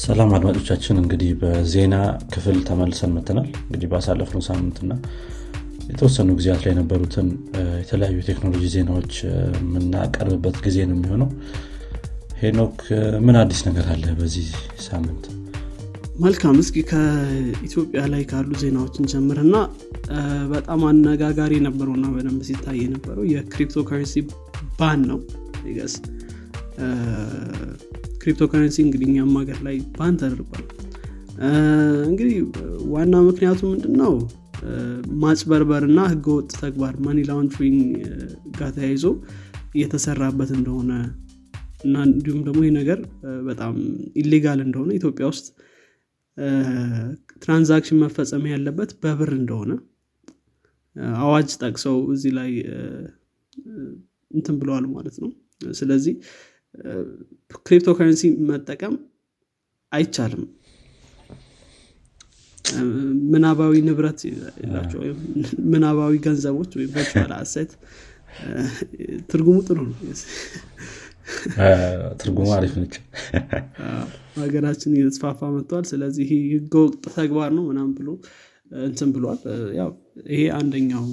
ሰላም አድማጮቻችን እንግዲህ በዜና ክፍል ተመልሰን መተናል እንግዲህ ባሳለፍነው ሳምንትና የተወሰኑ ጊዜያት ላይ የነበሩትን የተለያዩ የቴክኖሎጂ ዜናዎች የምናቀርብበት ጊዜ ነው የሚሆነው። ሄኖክ ምን አዲስ ነገር አለ በዚህ ሳምንት? መልካም። እስኪ ከኢትዮጵያ ላይ ካሉ ዜናዎችን ጀምርና በጣም አነጋጋሪ የነበረውና በደንብ ሲታይ የነበረው የክሪፕቶ ከረንሲ ባን ነው። ገስ ክሪፕቶ ከረንሲ እንግዲህ እኛም ሀገር ላይ ban ተደርጓል። እንግዲህ ዋና ምክንያቱ ምንድን ነው ማጭበርበር እና ህገወጥ ተግባር money laundering ጋር ተያይዞ እየተሰራበት እንደሆነ እና እንዲሁም ደግሞ ይህ ነገር በጣም illegal እንደሆነ ኢትዮጵያ ውስጥ transaction መፈጸም ያለበት በብር እንደሆነ አዋጅ ጠቅሰው እዚህ ላይ እንትን ብለዋል ማለት ነው። ስለዚህ ክሪፕቶ ከረንሲ መጠቀም አይቻልም። ምናባዊ ንብረቶች ናቸው ወይም ምናባዊ ገንዘቦች ወይም virtual asset ትርጉሙ ጥሩ ነው። ትርጉሙ አሪፍ ነች ሀገራችን እየተስፋፋ መጥተዋል ስለዚህ ይህ ህገወጥ ተግባር ነው ምናም ብሎ እንትን ብሏል። ያው ይሄ አንደኛው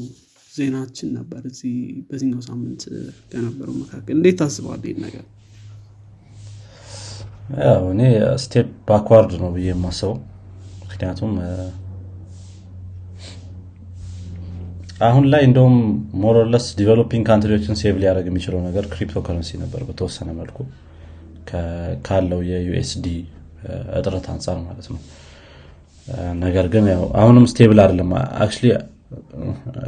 ዜናችን ነበር እዚህ በዚህኛው ሳምንት ከነበረው መካከል። እንዴት ታስበዋል ይህን ነገር ያው እኔ step backward ነው ብዬ የማስበው። ምክንያቱም አሁን ላይ እንደውም more or less developing country ዎችን save ሊያደረግ የሚችለው ነገር ክሪፕቶ ከረንሲ ነበር በተወሰነ መልኩ። ካለው የ USD እጥረት አንጻር ማለት ነው። ነገር ግን አሁንም stable አይደለም። actually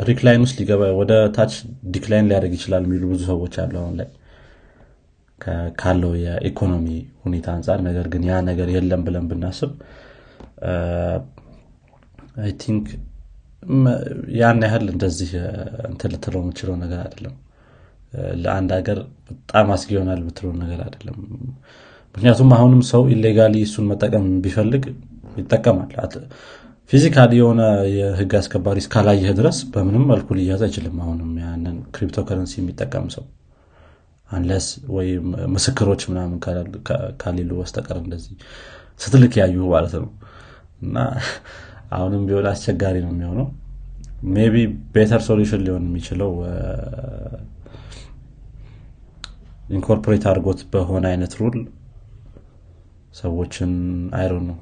decline ውስጥ ሊገባ ወደ ታች decline ሊያደርግ ይችላል የሚሉ ብዙ ሰዎች አሉ አሁን ላይ ካለው የኢኮኖሚ ሁኔታ አንጻር ነገር ግን ያ ነገር የለም ብለን ብናስብ I think ያን ያህል እንደዚህ እንትን ልትለው የምትችለው ነገር አይደለም። ለአንድ ሀገር በጣም አስጊ ይሆናል ብትለው ነገር አይደለም። ምክንያቱም አሁንም ሰው illegally እሱን መጠቀም ቢፈልግ ይጠቀማል። physically የሆነ የህግ አስከባሪ እስካላየህ ድረስ በምንም መልኩ ሊያዝ አይችልም። አሁንም ያንን crypto currency የሚጠቀም ሰው unless ወይም ምስክሮች ምናምን ካሌሉ በስተቀር እንደዚህ ስትልክ ያዩ ማለት ነው። እና አሁንም ቢሆን አስቸጋሪ ነው የሚሆነው። maybe better solution ሊሆን የሚችለው incorporate አድርጎት በሆነ አይነት rule ሰዎችን አይሮ ነው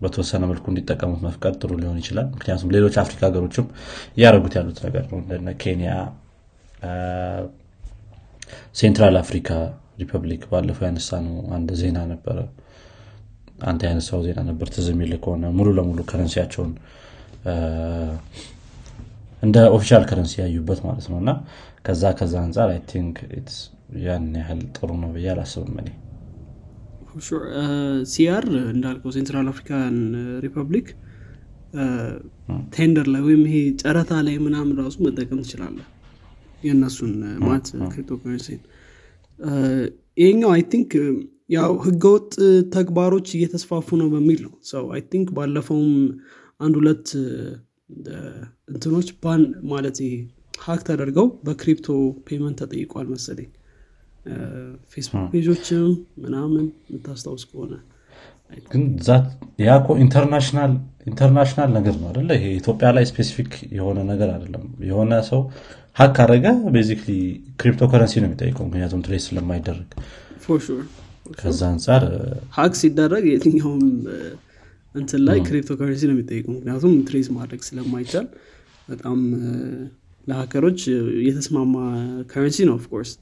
በተወሰነ መልኩ እንዲጠቀሙት መፍቀድ ጥሩ ሊሆን ይችላል። ምክንያቱም ሌሎች አፍሪካ ሀገሮችም እያደረጉት ያሉት ነገር ነው። እንደነ ኬንያ ሴንትራል አፍሪካ ሪፐብሊክ ባለፈው ያነሳ ነው አንድ ዜና ነበረ። አንተ ያነሳው ዜና ነበር። ትዝ የሚል ከሆነ ሙሉ ለሙሉ currency ያቸውን እንደ official currency ያዩበት ማለት ነው። እና ከዛ ከዛ አንጻር I think ያን ያህል ጥሩ ነው ብዬ አላስብም እኔ። ሲአር እንዳልከው ሴንትራል አፍሪካን ሪፐብሊክ tender ላይ ወይም ይሄ ጨረታ ላይ ምናምን ራሱ መጠቀም ትችላለህ የእነሱን ማት ክሪፕቶከረንሲን ይሄኛው I think ያው ህገወጥ ተግባሮች እየተስፋፉ ነው በሚል ነው። ሰው I think ባለፈውም አንድ ሁለት እንትኖች ban ማለት hack ተደርገው በ crypto payment ተጠይቋል መሰለኝ። ፌስቡክ page ኦችም ምናምን የምታስታውስ ከሆነ ግን ያ international ነገር ነው አደለ ይሄ ኢትዮጵያ ላይ specific የሆነ ነገር አይደለም። የሆነ ሰው hack አረገ basically cryptocurrency ነው የሚጠይቀው ምክንያቱም trace ስለማይደረግ። ከዛ አንጻር ሀክ ሲደረግ የትኛውም እንትን ላይ ክሪፕቶ ከረንሲ ነው የሚጠይቀው ምክንያቱም trace ማድረግ ስለማይቻል። በጣም ለ hacker ኦች የተስማማ currency ነው of course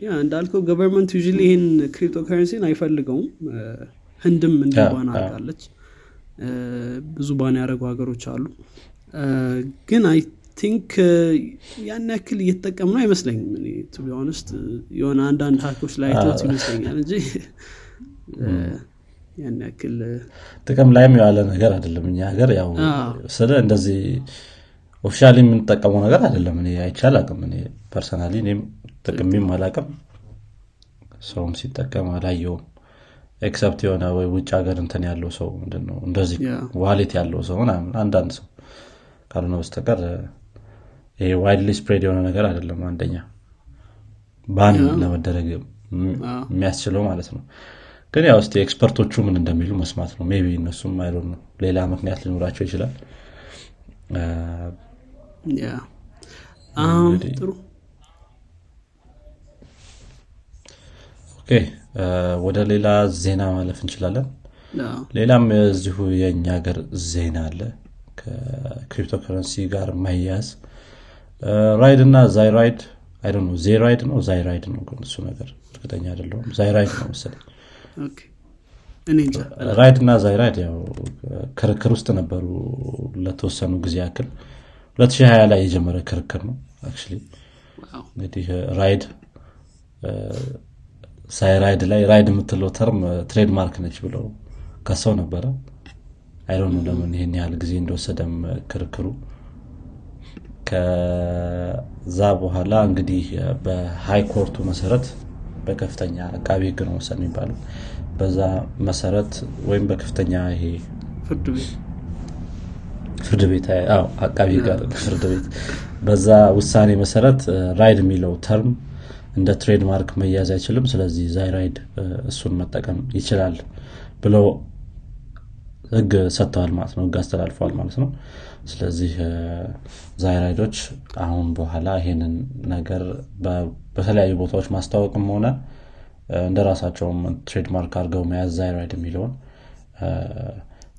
ያ እንዳልከው government ዩ ይህን ክሪፕቶ ከረንሲን አይፈልገውም ህንድም እንደ ban አድርጋለች ብዙ ban ያደረጉ ሀገሮች አሉ። ግን I think ያን ያክል እየተጠቀምን ነው አይመስለኝም to be honest የሆነ አንዳንድ hack ኦች ላይ አይቶት ይመስለኛል እንጂ ያን ያክል ጥቅም ላይም የዋለ ነገር አይደለም እኛ ሀገር ያው ስለ እንደዚህ officially የምንጠቀመው ነገር አይደለም እኔ አይቻል አቅም እኔ personally እኔም ጥቅሚም አላቅም ሰውም ሲጠቀም አላየውም except የሆነ ወይ ውጭ ሀገር እንትን ያለው ሰው ምንድነው እንደዚህ wallet ያለው ሰው ምናምን አንዳንድ ሰው ካልሆነ በስተቀር widely spread የሆነ ነገር አይደለም አንደኛ ban ለመደረግ የሚያስችለው ማለት ነው። ግን ያው እስቲ expert ኦቹ ምን እንደሚሉ መስማት ነው። maybe እነሱም I don't know ሌላ ምክንያት ሊኖራቸው ይችላል። ወደ ሌላ ዜና ማለፍ እንችላለን። ሌላም እዚሁ የእኛ ሀገር ዜና አለ። ከክሪፕቶከረንሲ ጋር ማያያዝ ራይድ እና ዛይራይድ አይ ነው ዜራይድ ነው ዛይራይድ ነው ግን እሱ ነገር እርግጠኛ አይደለሁም። ዛይራይድ ነው መሰለኝ። ራይድ እና ዛይራይድ ያው ክርክር ውስጥ ነበሩ ለተወሰኑ ጊዜ ያክል። 2020 ላይ የጀመረ ክርክር ነው እንግዲህ ራይድ ዛይራይድ ላይ ራይድ የምትለው term trademark ነች ብለው ከሰው ነበረ። ነው ለምን ይህን ያህል ጊዜ እንደወሰደም ክርክሩ ከዛ በኋላ እንግዲህ በ high court ኡ መሰረት በከፍተኛ አቃቢ ህግ ነው መሰል የሚባለው። በዛ መሰረት ወይም በከፍተኛ ይሄ ፍርድ ቤት። አቃቢ ጋር ፍርድ ቤት። በዛ ውሳኔ መሰረት Ride የሚለው term እንደ trademark መያዝ አይችልም። ስለዚህ ZayRide እሱን መጠቀም ይችላል ብለው ህግ ሰጥተዋል ማለት ነው ህግ አስተላልፈዋል ማለት ነው ስለዚህ ZayRide ዎች አሁን በኋላ ይሄንን ነገር በተለያዩ ቦታዎች ማስታወቅም ሆነ እንደ ራሳቸውም trademark አድርገው መያዝ ZayRide የሚለውን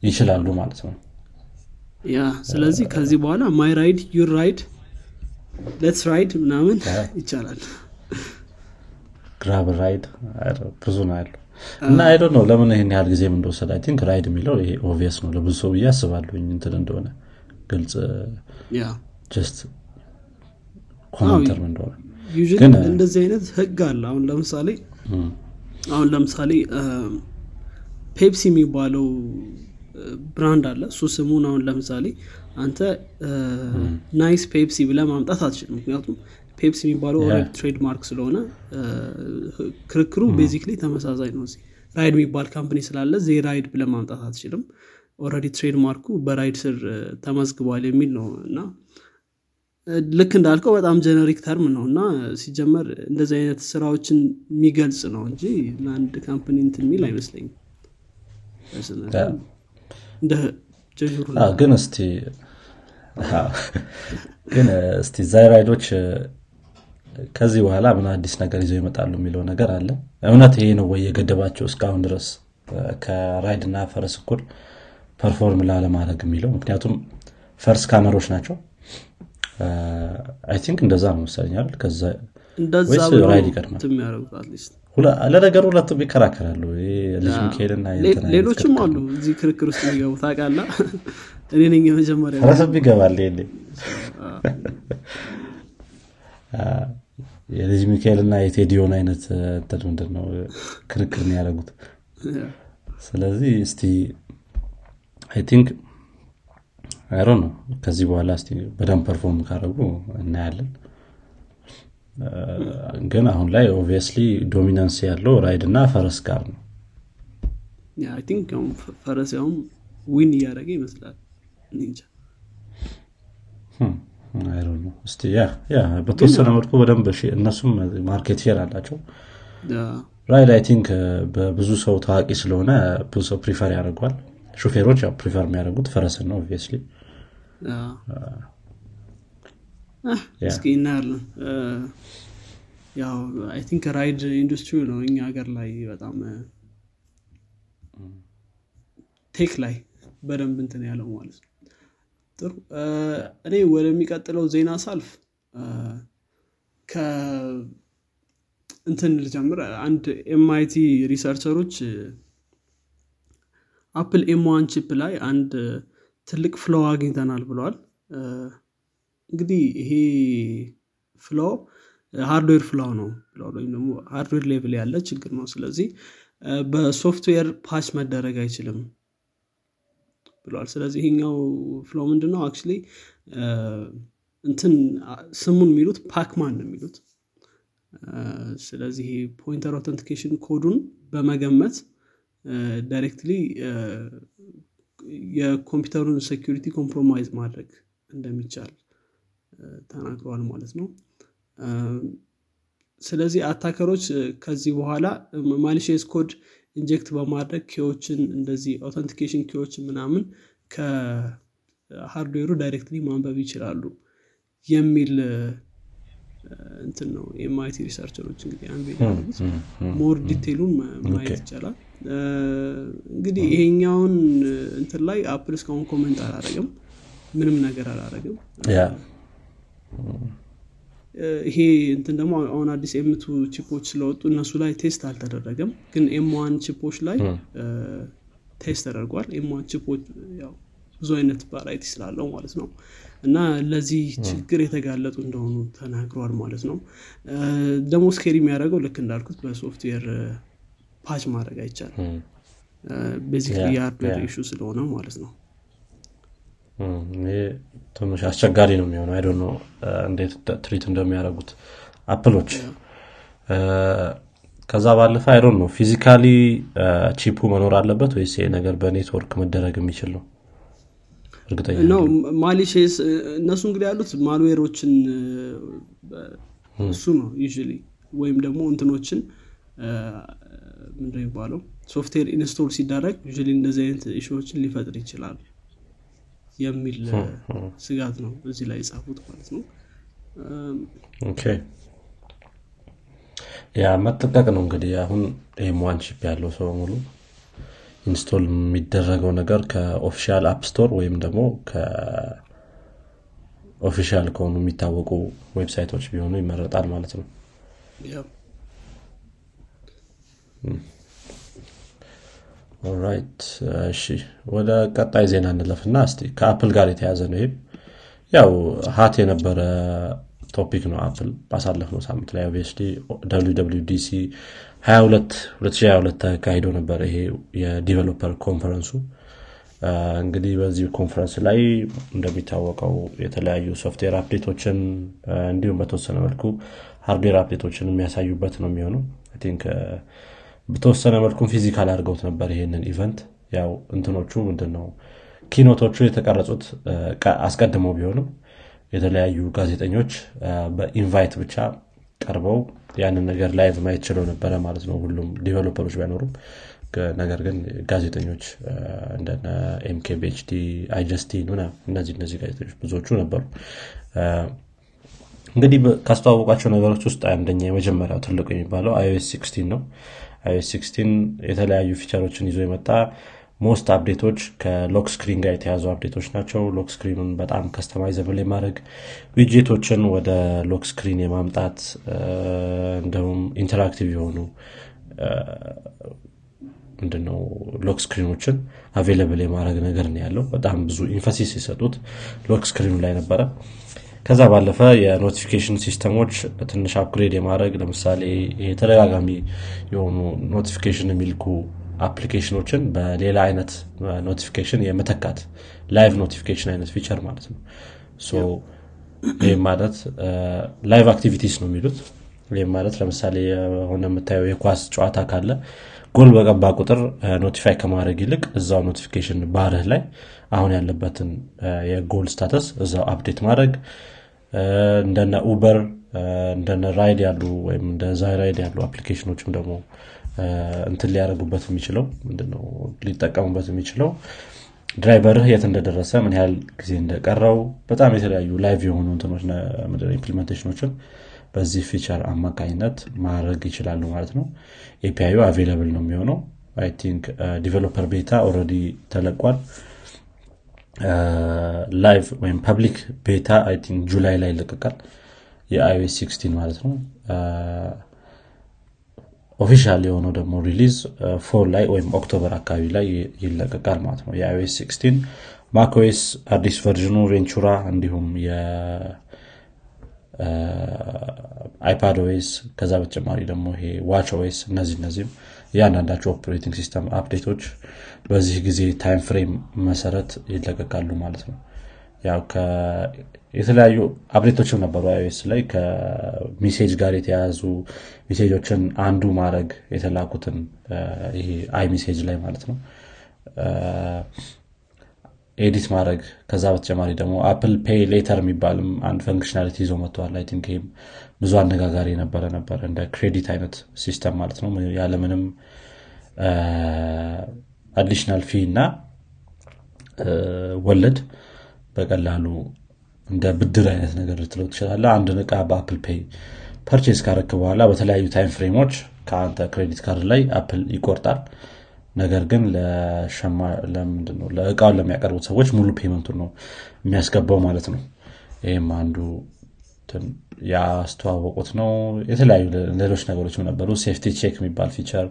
ይችላሉ ማለት ነው። yeah ስለዚህ ከዚህ በኋላ My Ride Your Ride Let's Ride ምናምን ይቻላል። Grab Ride ብዙ ነው ያለው። እና I don't know ለምን ይህን ያህል ጊዜም እንደወሰደ I think Ride የሚለው ይሄ obvious ነው ለብዙ ሰው ብዬ አስባለሁኝ እንትን እንደሆነ ግልጽ just common አዎ፣ term እንደሆነ ግን እንደዚህ አይነት ህግ አለ። አሁን ለምሳሌ አሁን ለምሳሌ ፔፕሲ የሚባለው brand አለ። እሱ ስሙን አሁን ለምሳሌ አንተ nice Pepsi ብለህ ማምጣት አትችልም። ምክንያቱም ፔፕሲ የሚባለው. already trademark ስለሆነ ክርክሩ basically ተመሳሳይ ነው እዚህ። Ride የሚባል company ስላለ ZayRide ብለህ ማምጣት አትችልም already trademark ኡ በ Ride ስር ተመዝግቧል የሚል ነው እና ልክ እንዳልከው በጣም generic term ነው እና ሲጀመር እንደዚህ አይነት ስራዎችን የሚገልጽ ነው እንጂ ለአንድ company እንትን የሚል አይመስለኝም። እስቲ ግን እስቲ ZayRide ዎች ከዚህ በኋላ ምን አዲስ ነገር ይዘው ይመጣሉ የሚለው ነገር አለ? እውነት ይሄ ነው ወይ የገደባቸው እስካሁን ድረስ? ከ Ride እና ፈረስ እኩል perform ላለማድረግ የሚለው ምክንያቱም first comer ኦች ናቸው። I think እንደዛ ነው መሰለኛል Ride ይቀድማል? ለነገሩ ሁለቱም ይከራከራሉ። ልጅ ሚካኤልና ሌሎችም አሉ እዚህ ክርክር ውስጥ የሚገቡ ታውቃላ እኔ ነኝ የመጀመሪያ ፈረስም ይገባል የልጅ ሚካኤል እና የቴዲዮን አይነት ምንድን ነው ክርክር ነው ያደረጉት። ስለዚህ እስቲ I think አይሮ ነው ከዚህ በኋላ እስቲ በደንብ perform ካደረጉ እናያለን። እ፣ ግን አሁን ላይ obviously dominance ያለው Ride እና ፈረስ ጋር ነው። ፈረስ ያውም win እያደረገ ይመስላል። እንጃ። እስቲ yeah yeah በተወሰነ መልኩ በደንብ እነሱም market share አላቸው። Ride I think በብዙ ሰው ታዋቂ ስለሆነ ብዙ ሰው prefer ያደርገዋል ሹፌሮች ያው prefer የሚያደርጉት ፈረስን ነው obviously እስኪ እናያለን። ያው I think ride industry ነው እኛ ሀገር ላይ በጣም tech ላይ በደንብ እንትን ያለው ማለት ነው። ጥሩ። እኔ ወደሚቀጥለው ዜና ሳልፍ እንትን ልጀምር። አንድ MIT researcher ኦች Apple M1 chip ላይ አንድ ትልቅ flaw አግኝተናል ብለዋል እንግዲህ ይሄ flaw hardware flaw ነው ወይም ደግሞ hardware level ያለ ችግር ነው። ስለዚህ በ software patch መደረግ አይችልም ብለዋል ስለዚህ ይሄኛው flaw ምንድን ነው actually እንትን ስሙን የሚሉት PACMAN ነው የሚሉት። ስለዚህ pointer authentication code ኡን በመገመት directly የኮምፒውተሩን security compromise ማድረግ እንደሚቻል ተናግረዋል ማለት ነው። ስለዚህ attacker ኦች ከዚህ በኋላ malicious code inject በማድረግ key ዎችን እንደዚህ authentication key ዎችን ምናምን ከ hardware ኡ directly ማንበብ ይችላሉ የሚል እንትን ነው። የ MIT researcher ኦች እንግዲህ ያደረጉት more detail ኡን ማየት ይቻላል እንግዲህ ይሄኛውን እንትን ላይ Apple እስካሁን comment አላረግም ምንም ነገር አላረግም ይሄ እንትን ደግሞ አሁን አዲስ M2 chip ኦች ስለወጡ እነሱ ላይ test አልተደረገም። ግን M1 chip ኦች ላይ test ተደርጓል። M1 chip ኦች ያው ብዙ አይነት variety ስላለው ማለት ነው። እና ለዚህ ችግር የተጋለጡ እንደሆኑ ተናግረዋል ማለት ነው። ደግሞ scary የሚያደርገው ልክ እንዳልኩት በ software patch ማድረግ አይቻልም። basically የ hardware issue ስለሆነ ማለት ነው። ትንሽ አስቸጋሪ ነው የሚሆነው። I don't know እንዴት treat እንደሚያደርጉት Apple ኦች። ከዛ ባለፈ I don't know physically chip ኡ መኖር አለበት ወይስ ይሄ ነገር በኔትወርክ መደረግ የሚችል ነው? እርግጠኛ ነው malicious እነሱ እንግዲህ ያሉት malware ኦችን እሱ ነው you ወይም ደግሞ እንትኖችን ምንድ የሚባለው? software install ሲደረግ you እንደዚህ አይነት issue ዎችን ሊፈጥር ይችላል የሚል ስጋት ነው እዚህ ላይ የጻፉት ማለት ነው። yeah መጠንቀቅ ነው እንግዲህ አሁን ይህ M1 chip ያለው ሰው ሙሉ install የሚደረገው ነገር ከ official App Store ወይም ደግሞ ከ official ከሆኑ የሚታወቁ website ኦች ቢሆኑ ይመረጣል ማለት ነው alright እሺ. ወደ ቀጣይ ዜና እንለፍና እስቲ ከ Apple ጋር የተያያዘ ነው ይህም ያው hot የነበረ topic ነው Apple ባሳለፍነው ሳምንት ላይ obviously WWDC 22 2022 ተካሂዶ ነበር ይሄ የ developer conference ኡ። እንግዲህ በዚህ ኮንፈረንስ ላይ እንደሚታወቀው የተለያዩ software update ኦችን እንዲሁም በተወሰነ መልኩ hardware update ኦችን የሚያሳዩበት ነው የሚሆነው በተወሰነ መልኩም physical አድርገውት ነበር ይሄንን event። ያው እንትኖቹ ምንድን ነው keynote ኦቹ የተቀረጹት አስቀድመው ቢሆንም የተለያዩ ጋዜጠኞች በ invite ብቻ ቀርበው ያንን ነገር live ማየት ችለው ነበረ ማለት ነው። ሁሉም developer ኦች ባይኖሩም ነገር ግን ጋዜጠኞች እንደነ MKBHD iJustine ሆነ እነዚህ እነዚህ ጋዜጠኞች ብዙዎቹ ነበሩ። እንግዲህ ካስተዋወቋቸው ነገሮች ውስጥ አንደኛ የመጀመሪያው ትልቁ የሚባለው iOS 16 ነው 16 የተለያዩ feature ኦችን ይዞ የመጣ most update ኦች ከ lock screen ጋር የተያያዙ update ኦች ናቸው። lock screen ኡን በጣም customizable የማድረግ widget ኦችን ወደ lock screen የማምጣት እንዲሁም interactive የሆኑ ምንድነው lock screen ኦችን available የማድረግ ነገር ነው ያለው። በጣም ብዙ emphasis የሰጡት lock screen ኡ ላይ ነበረ ከዛ ባለፈ የ notification system ኦች ትንሽ upgrade የማድረግ ለምሳሌ ተደጋጋሚ የሆኑ notification የሚልኩ application ኦችን በሌላ አይነት notification የመተካት live notification አይነት feature ማለት ነው። ይህም ማለት live activities ነው የሚሉት። ይህም ማለት ለምሳሌ የሆነ የምታየው የኳስ ጨዋታ ካለ ጎል በገባ ቁጥር notify ከማድረግ ይልቅ እዛው notification bar ህ ላይ አሁን ያለበትን የጎል status እዛው update ማድረግ እንደነ Uber እንደነ Ride ያሉ ወይም እንደ ZayRide ያሉ application ኦችም ደግሞ እንትን ሊያደርጉበት የሚችለው ምንድነው? ሊጠቀሙበት የሚችለው driver ህ የት እንደደረሰ ምን ያህል ጊዜ እንደቀረው በጣም የተለያዩ live የሆኑ implementation ኦችን በዚህ feature አማካኝነት ማድረግ ይችላሉ ማለት ነው። API ኡ available ነው የሚሆነው። I think developer beta already ተለቋል live ወይም public beta አይ July ላይ ይለቀቃል። የ iOS 16 ማለት ነው። official የሆነው ደግሞ release fall ላይ ወይም October አካባቢ ላይ ይለቀቃል ማለት ነው። የ iOS 16 macOS አዲስ version ኡ Ventura እንዲሁም iPadOS ከዛ በተጨማሪ ደግሞ ይሄ watchOS እነዚህ እነዚህም እያንዳንዳቸው operating system update ኦች በዚህ ጊዜ time frame መሰረት ይለቀቃሉ ማለት ነው። ያው የተለያዩ update ኦችም ነበሩ iOS ላይ ከ message ጋር የተያያዙ message ኦችን undo ማድረግ የተላኩትን ይሄ iMessage ላይ ማለት ነው። edit ማድረግ ከዛ በተጨማሪ ደግሞ Apple Pay Later የሚባልም አንድ functionality ይዞ መጥተዋል I think ይህም ብዙ አነጋጋሪ የነበረ ነበር እንደ credit አይነት system ማለት ነው። ያለምንም additional fee እና ወለድ በቀላሉ እንደ ብድር አይነት ነገር ልትለው ትችላለህ አንድን እቃ በ Apple Pay purchase ካረክ በኋላ በተለያዩ time frame ኦች ከአንተ credit card ላይ Apple ይቆርጣል። ነገር ግን ለእቃውን ለሚያቀርቡት ሰዎች ሙሉ payment ኡን ነው የሚያስገባው ማለት ነው። ይህም አንዱ ያስተዋወቁት ነው። የተለያዩ ሌሎች ነገሮችም ነበሩ። Safety Check የሚባል feature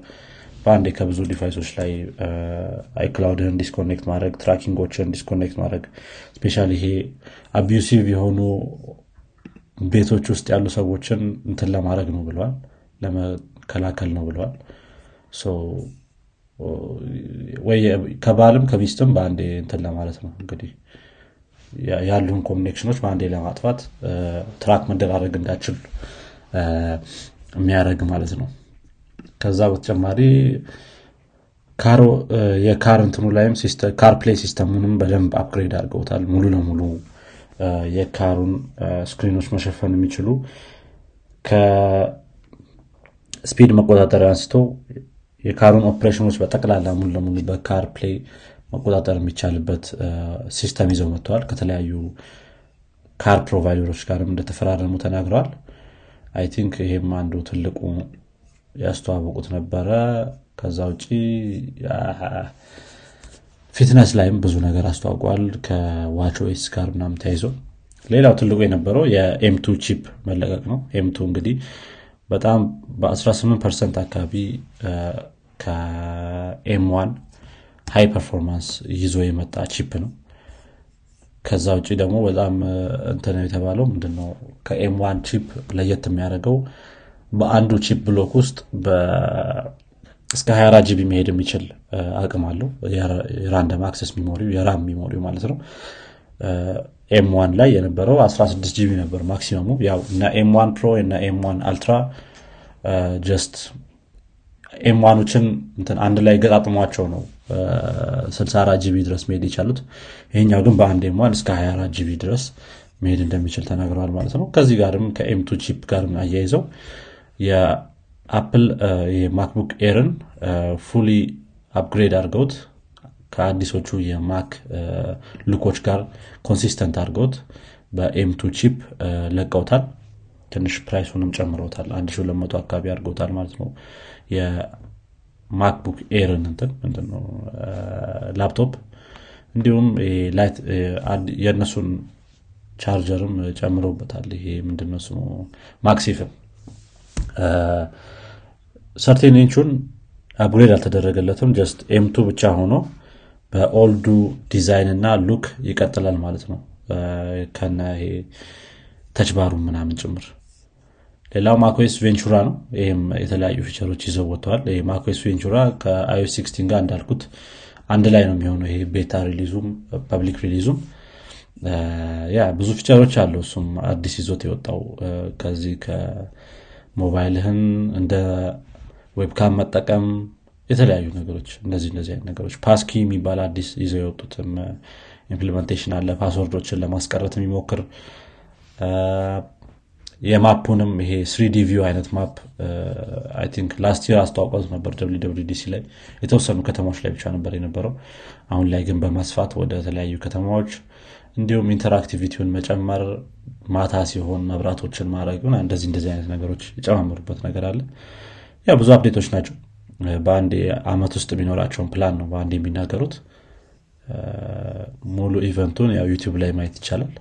በአንዴ ከብዙ device ኦች ላይ iCloud ን disconnect ማድረግ tracking ኦችን disconnect ማድረግ specially ይሄ abusive የሆኑ ቤቶች ውስጥ ያሉ ሰዎችን እንትን ለማድረግ ነው ብለዋል ለመከላከል ነው ብለዋል ወይ ከባልም ከሚስትም በአንዴ እንትን ለማለት ነው እንግዲህ ያሉን connection ኦች በአንዴ ለማጥፋት track መደራረግ እንዳይችል የሚያደረግ ማለት ነው። ከዛ በተጨማሪ የ car እንትኑ ላይም CarPlay system ኡንም በደንብ upgrade አድርገውታል። ሙሉ ለሙሉ የ car ኡን screen ኦች መሸፈን የሚችሉ ከ speed መቆጣጠሪያ አንስቶ የ car ኡን operation ኦች በጠቅላላ ሙሉ ለሙሉ በ CarPlay መቆጣጠር የሚቻልበት system ይዘው መጥተዋል። ከተለያዩ car provider ኦች ጋርም እንደተፈራረሙ ተናግረዋል። I think ይሄም አንዱ ትልቁ ያስተዋወቁት ነበረ። ከዛ ውጭ fitness ላይም ብዙ ነገር አስተዋውቋል። ከ watchOS ጋር ምናምን ተያይዞ። ሌላው ትልቁ የነበረው የ M2 chip መለቀቅ ነው። M2 እንግዲህ በጣም በ18 percent አካባቢ ከ M1 high performance ይዞ የመጣ chip ነው። ከዛ ውጭ ደግሞ በጣም እንትን የተባለው ምንድነው? ከ M1 chip ለየት የሚያደርገው በአንዱ chip block ውስጥ እስከ 24 GB መሄድ የሚችል አቅም አለው። የራንደም አክሰስ ሚሞሪው የራም ሚሞሪው ማለት ነው። M1 ላይ የነበረው 16 GB ነበር maximum ኡ። ያው እና M1 Pro እና M1 Ultra just M1 ኦችን አንድ ላይ ገጣጥሟቸው ነው 64 GB ድረስ መሄድ የቻሉት። ይሄኛው ግን በአንድ M1 እስከ 24 GB ድረስ መሄድ እንደሚችል ተናግረዋል ማለት ነው። ከዚህ ጋርም ከ M2 chip ጋር አያይዘው የ Apple የ MacBook Air ን fully upgrade አድርገውት ከአዲሶቹ የ MacBook ኦች ጋር consistent አድርገውት በ M2 chip ለቀውታል። ትንሽ price ኡንም ጨምረውታል። 1200 አካባቢ አድርገውታል ማለት ነው የ MacBook Air ን እንትን ምንድነው? ላፕቶፕ እንዲሁም የእነሱን ቻርጀርም ጨምረውበታል። ይሄ ምንድነው ስሙ? MagSafe ም thirteen inch ኡን upgrade አልተደረገለትም። just M2 ብቻ ሆኖ በ old ኡ design እና look ይቀጥላል ማለት ነው። ከነ touch bar ኡ ምናምን ጭምር ሌላው macOS Ventura ነው። ይህም የተለያዩ feature ኦች ይዘው ወጥተዋል። macOS Ventura ከ iOS 16 ጋር እንዳልኩት አንድ ላይ ነው የሚሆነው። ይሄ beta release ኡም public release ኡም ያ ብዙ feature ኦች አለው እሱም አዲስ ይዞት የወጣው ከዚህ ከሞባይልህን እንደ webcam መጠቀም የተለያዩ ነገሮች እነዚህ እነዚህ አይነት ነገሮች። passkey የሚባል አዲስ ይዘው የወጡትም implementation አለ password ኦችን ለማስቀረት የሚሞክር የ map ኡንም ይሄ 3D view አይነት map I think last year አስተዋውቀት ነበር DC ላይ የተወሰኑ ከተማዎች ላይ ብቻ ነበር የነበረው። አሁን ላይ ግን በማስፋት ወደ ተለያዩ ከተማዎች እንዲሁም interactivity ውን መጨመር ማታ ሲሆን መብራቶችን ማድረግ እንደዚህ እንደዚህ አይነት ነገሮች የጨማምሩበት ነገር አለ። ያ ብዙ update ኦች ናቸው። በአንድ አመት ውስጥ የሚኖራቸውን ፕላን ነው በአንድ የሚናገሩት። ሙሉ event ኡን ያው YouTube ላይ ማየት ይቻላል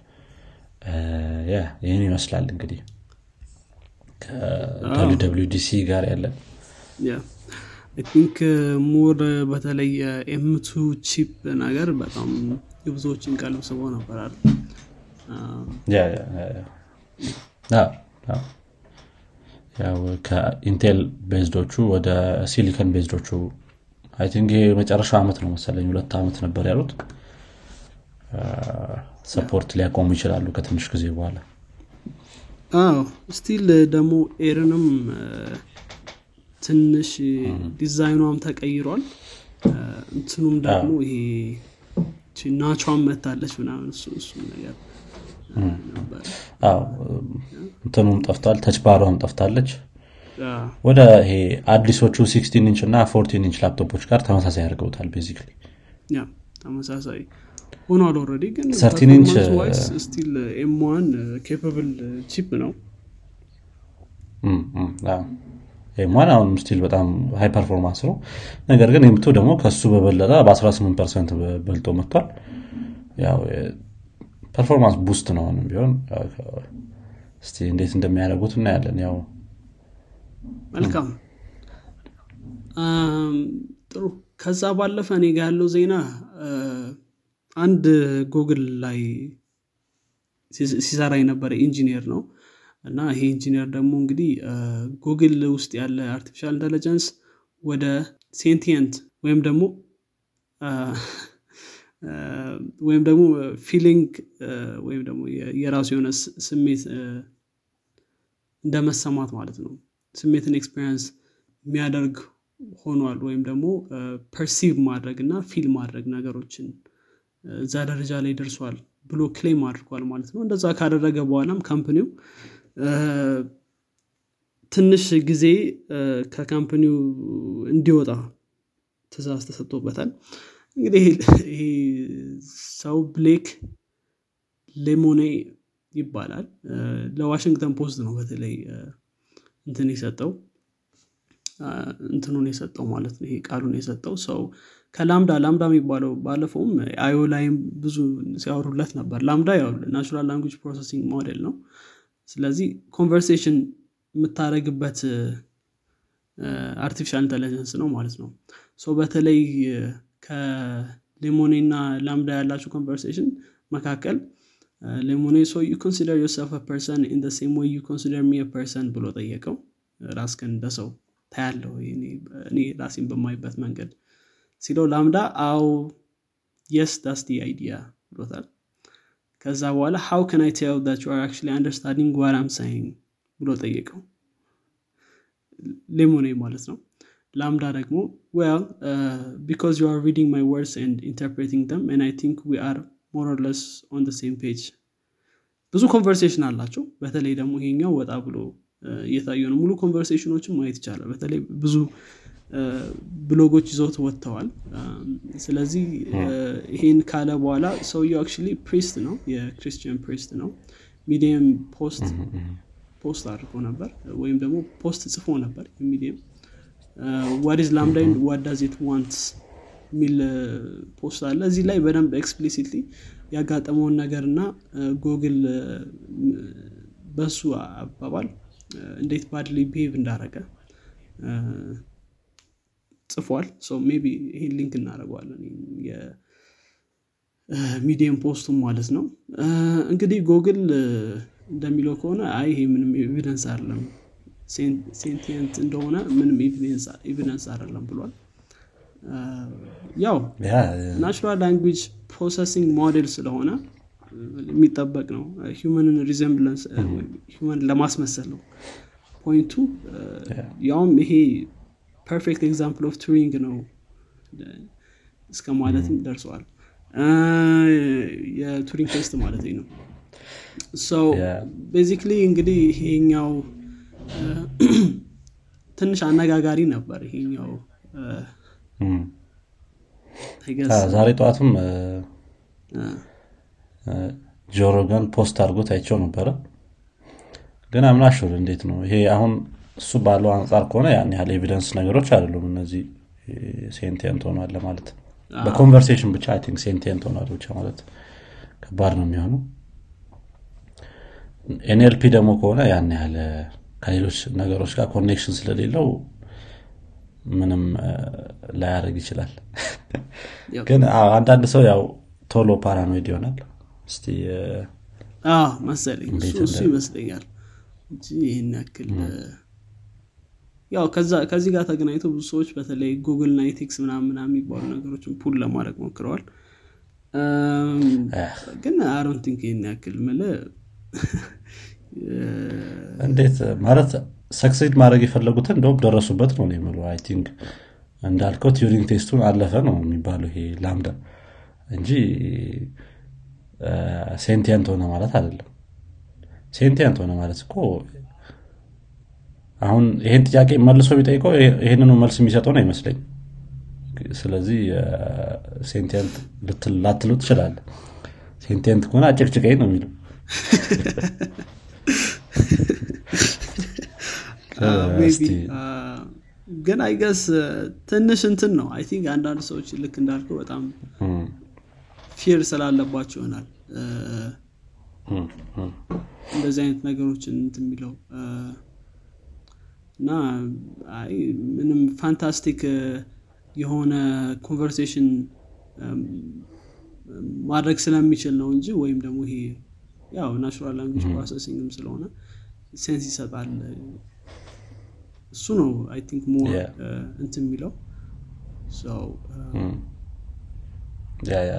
ይህን ይመስላል እንግዲህ ከ WWDC ጋር ያለን። think more በተለይ M2 chip ነገር በጣም የብዙዎችን ቀልብ ስቦ ነበራል ያው ከ Intel based ኦቹ ወደ silicon based ኦቹ I think ይሄ የመጨረሻ ዓመት ነው መሰለኝ ሁለት ዓመት ነበር ያሉት support ሊያቆሙ ይችላሉ ከትንሽ ጊዜ በኋላ። አዎ still ደግሞ Air ንም ትንሽ ዲዛይኗም ተቀይሯል። እንትኑም ደግሞ ይሄ ናቿን መታለች ምናምን እሱ እሱ ነገር እንትኑም ጠፍቷል touch bar ዋም ጠፍታለች። ወደ ይሄ አዲሶቹ 16 ኢንች እና 14 ኢንች ላፕቶፖች ጋር ተመሳሳይ አድርገውታል basically ተመሳሳይ ሆኗል already ግን 13 inch still M1 capable chip ነው? M1 አሁንም still በጣም high performance ነው። ነገር ግን የ M2 ደግሞ ከሱ በበለጠ በ18 percent በልጦ መጥቷል። ያው performance boost ነው አሁንም ቢሆን። እስቲ እንዴት እንደሚያደርጉት እናያለን። ያው መልካም። ጥሩ። ከዛ ባለፈ እኔ ጋ ያለው ዜና አንድ ጉግል ላይ ሲሰራ የነበረ ኢንጂኒየር ነው። እና ይሄ ኢንጂኒየር ደግሞ እንግዲህ ጉግል ውስጥ ያለ artificial intelligence ወደ sentient ወይም ደግሞ ወይም ደግሞ feeling ወይም ደግሞ የራሱ የሆነ ስሜት እንደመሰማት ማለት ነው። ስሜትን experience የሚያደርግ ሆኗል። ወይም ደግሞ perceive ማድረግ እና feel ማድረግ ነገሮችን እዛ ደረጃ ላይ ደርሷል ብሎ claim አድርጓል ማለት ነው። እንደዛ ካደረገ በኋላም company ው ትንሽ ጊዜ ከ company ው እንዲወጣ ትእዛዝ ተሰጥቶበታል። እንግዲህ ሰው ብሌክ ሌሞኔ ይባላል። ለዋሽንግተን ፖስት ነው በተለይ እንትን የሰጠው እንትኑን የሰጠው ማለት ነው። ይሄ ቃሉን የሰጠው ሰው ከላምዳ LaMDA የሚባለው ባለፈውም I/O ላይም ብዙ ሲያወሩለት ነበር። ላምዳ ያው natural language processing model ነው። ስለዚህ conversation የምታደረግበት artificial intelligence ነው ማለት ነው። በተለይ ከሌሞኔ እና ላምዳ ያላቸው conversation መካከል ሌሞኔ so you consider yourself person in same way you consider me person ብሎ ጠየቀው። ራስክን እንደ ታያለው እኔ ራሴን በማይበት መንገድ ሲለው ላምዳ oh yes that's idea ብሎታል። ከዛ በኋላ how can I tell that you are actually understanding what I'm saying ብሎ ጠየቀው። ሌሞኔ ማለት ነው። ላምዳ ደግሞ well because you are reading my words and interpreting them and I think we are more or less on same page ብዙ conversation አላቸው። በተለይ ደግሞ ይሄኛው ወጣ ብሎ እየታየ ነው። ሙሉ conversation ኦችን ማየት ይቻላል። በተለይ ብዙ ብሎጎች ይዘውት ወጥተዋል። ስለዚህ ይሄን ካለ በኋላ ሰውየው actually priest ነው የክርስቲያን priest ነው። Medium post post አድርጎ ነበር ወይም ደግሞ post ጽፎ ነበር የ Medium። what is LaMDA and it wants የሚል post አለ። እዚህ ላይ በደንብ explicitly ያጋጠመውን ነገር እና ጉግል በሱ አባባል እንዴት badly behave እንዳረገ ጽፏል። maybe ይህን link እናደርገዋለን የ Medium post ኡም ማለት ነው። እንግዲህ ጎግል እንደሚለው ከሆነ አይ ይሄ ምንም evidence አይደለም sentient እንደሆነ ምንም evidence አይደለም ብሏል። ያው natural language processing model ስለሆነ የሚጠበቅ ነው። human resemblance ለማስመሰል ነው። point ኡ ያውም ይሄ perfect example of Turing ነው እስከ ማለትም ደርሰዋል የ Turing test ማለት ነው። ሰው basically እንግዲህ ይሄኛው ትንሽ አነጋጋሪ ነበር ይሄኛው ዛሬ ጠዋትም Joe Rogan post አድርጎት አይቸው ነበረ። ግን I'm not sure እንዴት ነው? ይሄ አሁን እሱ ባለው አንጻር ከሆነ ያን ያህል evidence ነገሮች አይደሉም እነዚህ sentient ሆኗል ለማለት በ conversation ብቻ I think sentient ሆኗል ብቻ ማለት ከባድ ነው የሚሆነው። NLP ደግሞ ከሆነ ያን ያህል ከሌሎች ነገሮች ጋር connection ስለሌለው ምንም ላያደርግ ይችላል። ግን አንዳንድ ሰው ያው ቶሎ paranoid ይሆናል። እስቲ መሰለኝ። እሱ ይመስለኛል እንጂ ይህን ያክል ያው ከዚህ ጋር ተገናኝቶ ብዙ ሰዎች በተለይ ጉግል እና ethics ምናምን የሚባሉ ነገሮችን pull ለማድረግ ሞክረዋል። ግን I don't think ይህን ያክል ምለ እንዴት ማለት succeed ማድረግ የፈለጉትን እንደውም ደረሱበት ነው የምለው። I think እንዳልከው Turing test ኡን አለፈ ነው የሚባለው ይሄ ላምዳ እንጂ sentient ሆነ ማለት አይደለም። sentient ሆነ ማለት እኮ አሁን ይሄን ጥያቄ መልሶ ቢጠይቀው ይህንኑ መልስ የሚሰጠው ነው አይመስለኝ። ስለዚህ sentient ላትሉ ትችላለ sentient ከሆነ አጭቅጭቀኝ ነው የሚለው። ግን I guess ትንሽ እንትን ነው. I think አንዳንድ ሰዎች ልክ እንዳልከው በጣም fear ስላለባቸው ይሆናል። እንደዚህ አይነት ነገሮችን እንትን የሚለው እና ምንም fantastic የሆነ conversation ማድረግ ስለሚችል ነው እንጂ ወይም ደግሞ ይሄ ያው natural language processing ም ስለሆነ sense ይሰጣል። እሱ ነው I think more እንትን የሚለው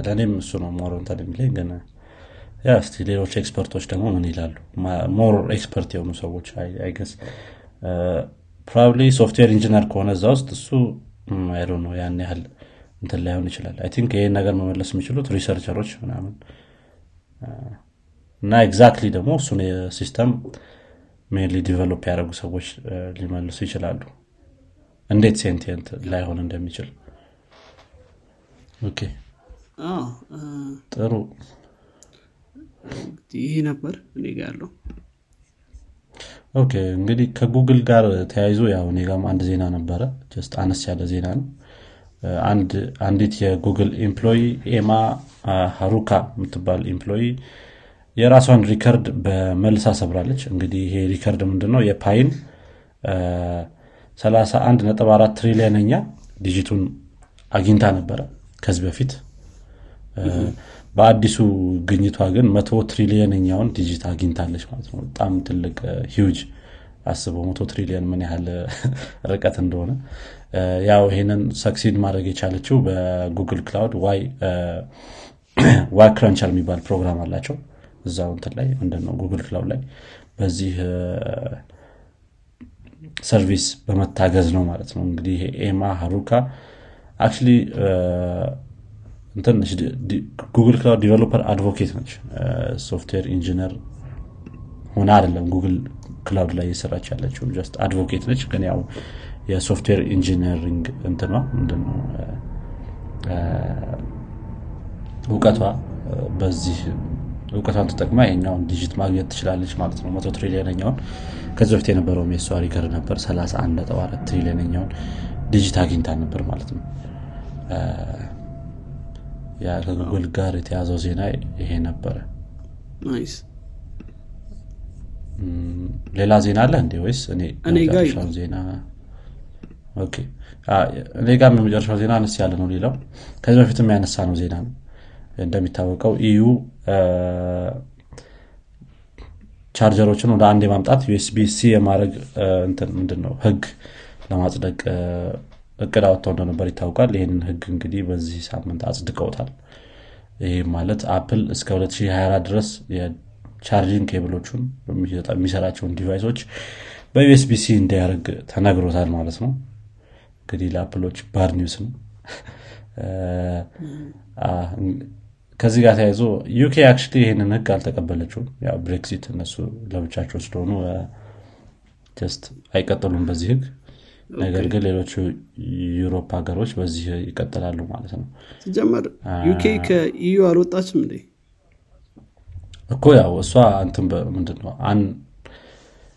ለእኔም እሱ ነው more እንትን የሚለኝ ግን ያ እስቲ ሌሎች expert ኦች ደግሞ ምን ይላሉ? more expert የሆኑ ሰዎች I guess probably software engineer ከሆነ እዛ ውስጥ እሱ አይዶ ነው ያን ያህል እንትን ላይሆን ይችላል። I think ይህን ነገር መመለስ የሚችሉት researcher ኦች ምናምን። እና exactly ደግሞ እሱን የ system mainly develop ያደረጉ ሰዎች ሊመልሱ ይችላሉ። እንዴት sentient ላይሆን እንደሚችል። okay። ጥሩ። ይሄ ነበር እኔ ጋ ያለው okay እንግዲህ ከጉግል ጋር ተያይዞ ያው እኔ አንድ ዜና ነበረ። just አነስ ያለ ዜና ነው። አንዲት የጉግል employee ኤማ ሀሩካ የምትባል employee የራሷን record በመልሳ ሰብራለች። እንግዲህ ይሄ record ምንድነው? የ pi ን 31.4 ትሪሊየንኛ digit ኡን አግኝታ ነበረ ከዚህ በፊት በአዲሱ ግኝቷ ግን መቶ trillion ኛውን digit አግኝታለች ማለት ነው። በጣም ትልቅ ሂውጅ አስበው መቶ ትሪሊየን ምን ያህል ርቀት እንደሆነ። ያው ይሄንን succeed ማድረግ የቻለችው በ Google Cloud y-cruncher የሚባል ፕሮግራም አላቸው። እዛው እንትን ላይ ምንድነው Google Cloud ላይ በዚህ service በመታገዝ ነው ማለት ነው። እንግዲህ ኤማ ሀሩካ actually እንትን Google Cloud developer advocate ነች። software engineer ሆነ አይደለም Google Cloud ላይ የሰራች ያለችው just advocate ነች። ግን ያው የ software engineering እንትኗ ምንድነው? እውቀቷ በዚህ እውቀቷን ተጠቅማ ይኛውን digit ማግኘት ትችላለች ማለት ነው። መቶ ትሪሊዮነኛውን ከዚህ በፊት የነበረውም የእሷ record ነበር 31 trillion ኛውን digit አግኝታ ነበር ማለት ነው ከጉግል ጋር የተያዘው ዜና ይሄ ነበረ። ሌላ ዜና አለ እንዴ ወይስ መጨረሻው ዜና? እኔ ጋር የመጨረሻው ዜና አነስ ያለ ነው ሌላው። ከዚህ በፊትም ያነሳ ነው ዜና ነው። እንደሚታወቀው EU ቻርጀሮችን ወደ አንድ የማምጣት USB-C የማድረግ ምንድን ነው ህግ ለማጽደቅ እቅድ አወጥተው እንደነበር ይታወቃል። ይህንን ህግ እንግዲህ በዚህ ሳምንት አጽድቀውታል። ይህ ማለት አፕል እስከ 2024 ድረስ የ charging cable ኦቹን የሚሰራቸውን device ኦች በ USB-C እንዲያደርግ ተነግሮታል ማለት ነው። እንግዲህ ለ Apple ኦች bad news ነው። ከዚህ ጋር ተያይዞ UK actually ይህንን ህግ አልተቀበለችውም። ያው Brexit እነሱ ለብቻቸው ስለሆኑ just አይቀጥሉም በዚህ ህግ ነገር ግን ሌሎቹ Europe ሀገሮች በዚህ ይቀጥላሉ ማለት ነው። ሲጀመር ዩኬ ከኢዩ አልወጣችም እንዴ? እኮ ያው እሷ እንትን ምንድን ነው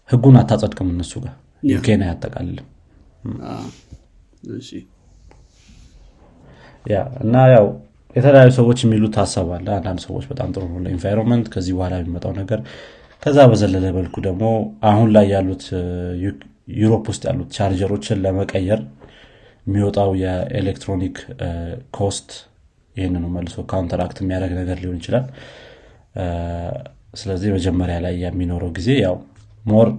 ህጉን አታጸድቅም እነሱ ጋር። UK ን አያጠቃልልም። yeah እና ያው የተለያዩ ሰዎች የሚሉት ሀሳብ አለ። አንዳንድ ሰዎች በጣም ጥሩ ነው ለ environment ከዚህ በኋላ የሚመጣው ነገር። ከዛ በዘለለ መልኩ ደግሞ አሁን ላይ ያሉት Europe ውስጥ ያሉት ቻርጀሮችን ለመቀየር የሚወጣው የ electronic cost ይህንኑ መልሶ counteract የሚያደርግ ነገር ሊሆን ይችላል። ስለዚህ መጀመሪያ ላይ የሚኖረው ጊዜ ያው more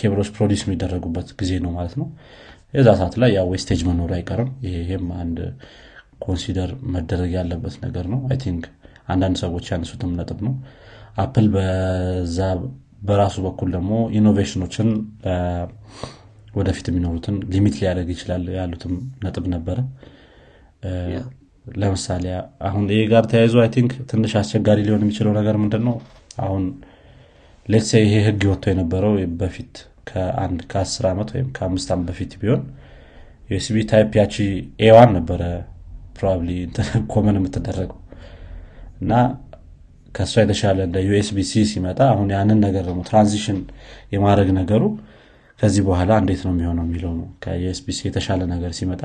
ኬብሎች produce የሚደረጉበት ጊዜ ነው ማለት ነው። የዛ ሰዓት ላይ ያው wastage መኖሩ አይቀርም። ይሄም አንድ consider መደረግ ያለበት ነገር ነው። I think አንዳንድ ሰዎች ያነሱትም ነጥብ ነው። Apple በዛ በራሱ በኩል ደግሞ innovation ኦችን ወደፊት የሚኖሩትን limit ሊያደርግ ይችላል ያሉትም ነጥብ ነበረ። ለምሳሌ አሁን ይህ ጋር ተያይዞ I think ትንሽ አስቸጋሪ ሊሆን የሚችለው ነገር ምንድን ነው አሁን let's say ይሄ ህግ ወጥቶ የነበረው በፊት ከአንድ ከአስር ዓመት ወይም ከአምስት ዓመት በፊት ቢሆን USB type ያቺ A ዋን ነበረ probably common የምትደረገው። እና ከእሷ የተሻለ እንደ USB-C ሲመጣ አሁን ያንን ነገር ደግሞ transition የማድረግ ነገሩ ከዚህ በኋላ እንዴት ነው የሚሆነው የሚለው ነው። ከ USB-C የተሻለ ነገር ሲመጣ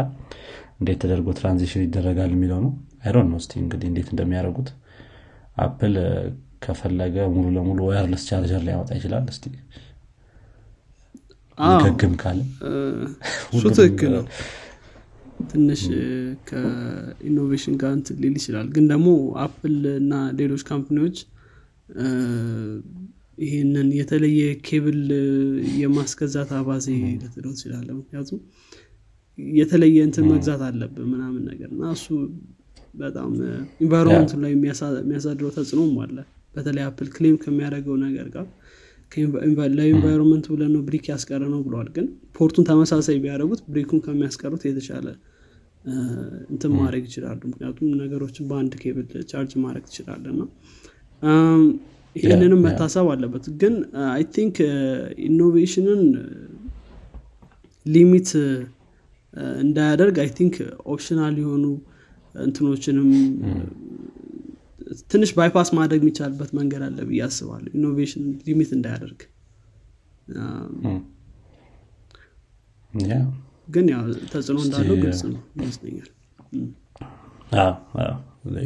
እንዴት ተደርጎ transition ይደረጋል የሚለው ነው። አይሮን ነው እስቲ እንግዲህ እንዴት እንደሚያደርጉት Apple ከፈለገ ሙሉ ለሙሉ wireless charger ሊያወጣ ይችላል። እስቲ ግግም ካለ እሱ ትክክል ነው ትንሽ ከ innovation ጋር እንትን ሊል ይችላል። ግን ደግሞ Apple እና ሌሎች company ዎች ይህንን የተለየ ኬብል የማስገዛት አባዜ ልትለው ትችላለህ ምክንያቱም የተለየ እንትን መግዛት አለብን ምናምን ነገር እና እሱ በጣም environment ኡ ላይ የሚያሳድረው ተጽዕኖም አለ። በተለይ Apple claim ከሚያደርገው ነገር ጋር ለ environment ኡ ብለን ነው brick ያስቀረነው ብለዋል። ግን port ኡን ተመሳሳይ ቢያደርጉት brick ኡን ከሚያስቀሩት የተሻለ እንትን ማድረግ ይችላሉ። ምክንያቱም ነገሮችን በአንድ ኬብል charge ማድረግ ትችላለህ ይህንንም መታሰብ አለበት። ግን I think innovation ን limit እንዳያደርግ I think optional የሆኑ እንትኖችንም ትንሽ bypass ማድረግ የሚቻልበት መንገድ አለ ብዬ አስባለሁ። innovation limit እንዳያደርግ ግን ያው ተጽዕኖ እንዳለው ግልጽ ነው ይመስለኛል።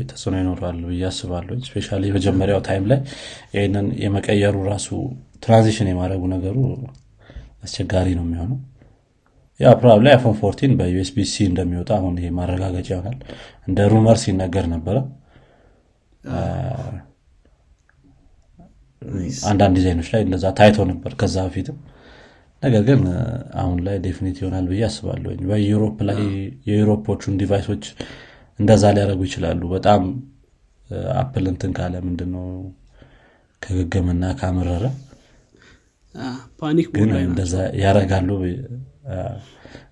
ተጽዕኖ ይኖራል ብዬ አስባለሁ። especially የመጀመሪያው time ላይ ይህንን የመቀየሩ ራሱ transition የማድረጉ ነገሩ አስቸጋሪ ነው የሚሆነው። yeah probably iPhone fourteen በ USB-C እንደሚወጣ አሁን ይሄ ማረጋገጫ ይሆናል። እንደ rumor ሲነገር ነበረ። አንዳንድ ዲዛይኖች ላይ እንደዛ ታይቶ ነበር ከዛ በፊትም ነገር ግን አሁን ላይ definite ይሆናል ብዬ አስባለሁ በ Europe ላይ የ Europe ኦቹን device ኦች እንደዛ ሊያደርጉ ይችላሉ። በጣም Apple እንትን ካለ ምንድነው? ከገገመና ካመረረ ግን እንደዛ ያረጋሉ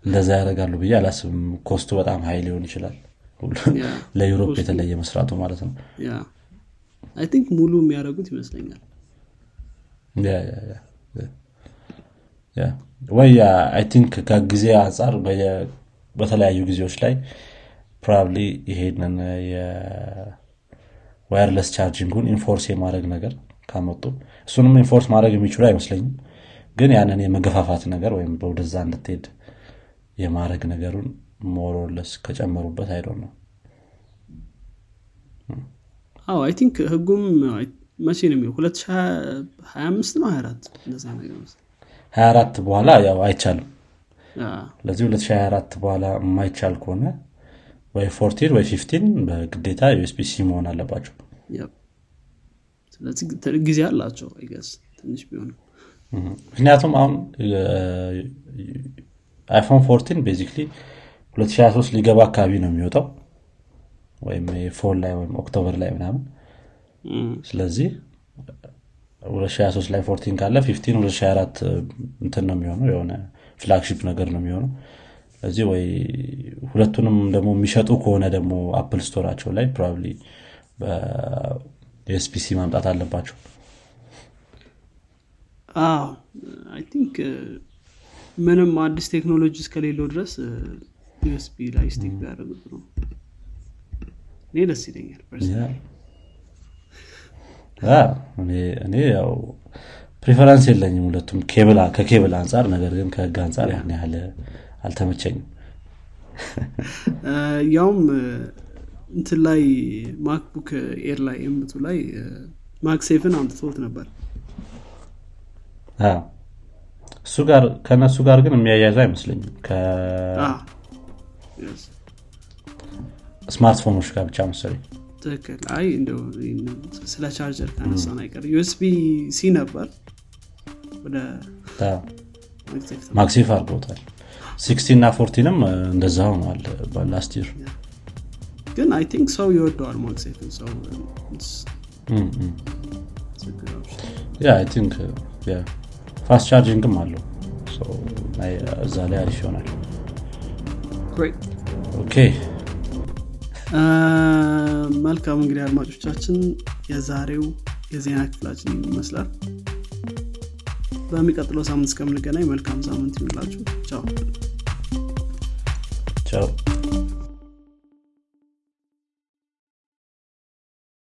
እንደዛ ያደርጋሉ ብዬ አላስብም። cost ኡ በጣም high ሊሆን ይችላል። ለ Europe የተለየ መስራቱ ማለት ነው። think ሙሉ የሚያደርጉት ይመስለኛል ወይ I think ከጊዜ አንጻር በተለያዩ ጊዜዎች ላይ probably ይሄንን የ wireless charging ኡን enforce የማድረግ ነገር ካመጡ እሱንም enforce ማድረግ የሚችሉ አይመስለኝም። ግን ያንን የመገፋፋት ነገር ወይም ወደዛ እንድትሄድ የማድረግ ነገሩን more or less ከጨመሩበት I don't know አዎ I think ህጉም መቼ ነው የሚለው? 2025 ነው? 24 እንደዛ ነገር 24 በኋላ ያው አይቻልም። ለዚህ 2024 በኋላ የማይቻል ከሆነ ወይ fourteen ወይ fifteen በግዴታ USB-C መሆን አለባቸው። ስለዚህ ጊዜ አላቸው I guess ትንሽ ቢሆንም። ምክንያቱም አሁን iPhone fourteen basically 2023 ሊገባ አካባቢ ነው የሚወጣው ወይም fall ላይ ወይም October ላይ ምናምን። ስለዚህ 2023 ላይ fourteen ካለ fifteen 2024 እንትን ነው የሚሆነው የሆነ flagship ነገር ነው የሚሆነው። ስለዚህ ወይ ሁለቱንም ደግሞ የሚሸጡ ከሆነ ደግሞ Apple Store ኣቸው ላይ probably በ USB-C ማምጣት አለባቸው። think ምንም አዲስ ቴክኖሎጂ እስከሌለው ድረስ USB ላይ stick ቢያደርጉት ነው። እኔ ደስ ይለኛል እኔ ያው preference የለኝም ሁለቱም ከኬብል አንጻር ነገር ግን ከህግ አንጻር ያን ያህል አልተመቸኝም። ያውም እንትን ላይ MacBook Air ላይ የምቱ ላይ MagSafe ን አምጥቶት ነበር። እሱ ጋር ከነሱ ጋር ግን የሚያያዙ አይመስለኝም። ስማርትፎኖች ጋር ብቻ መሰለኝ ትክክል አይ እንደው ስለ ቻርጀር ከነሳን አይቀር USB-C ነበር። ወደ MagSafe አድርገውታል። sixteen እና fourteen ም እንደዛ ሆነዋል last year። ግን I think ሰው ይወደዋል MagSafe ን ሰው yeah I think fast charging ም አለው። እዛ ላይ አሪፍ ይሆናል። OK መልካም እንግዲህ አድማጮቻችን የዛሬው የዜና ክፍላችን ይመስላል። በሚቀጥለው ሳምንት እስከምንገናኝ መልካም ሳምንት ይሁንላችሁ። ቻው። ቻው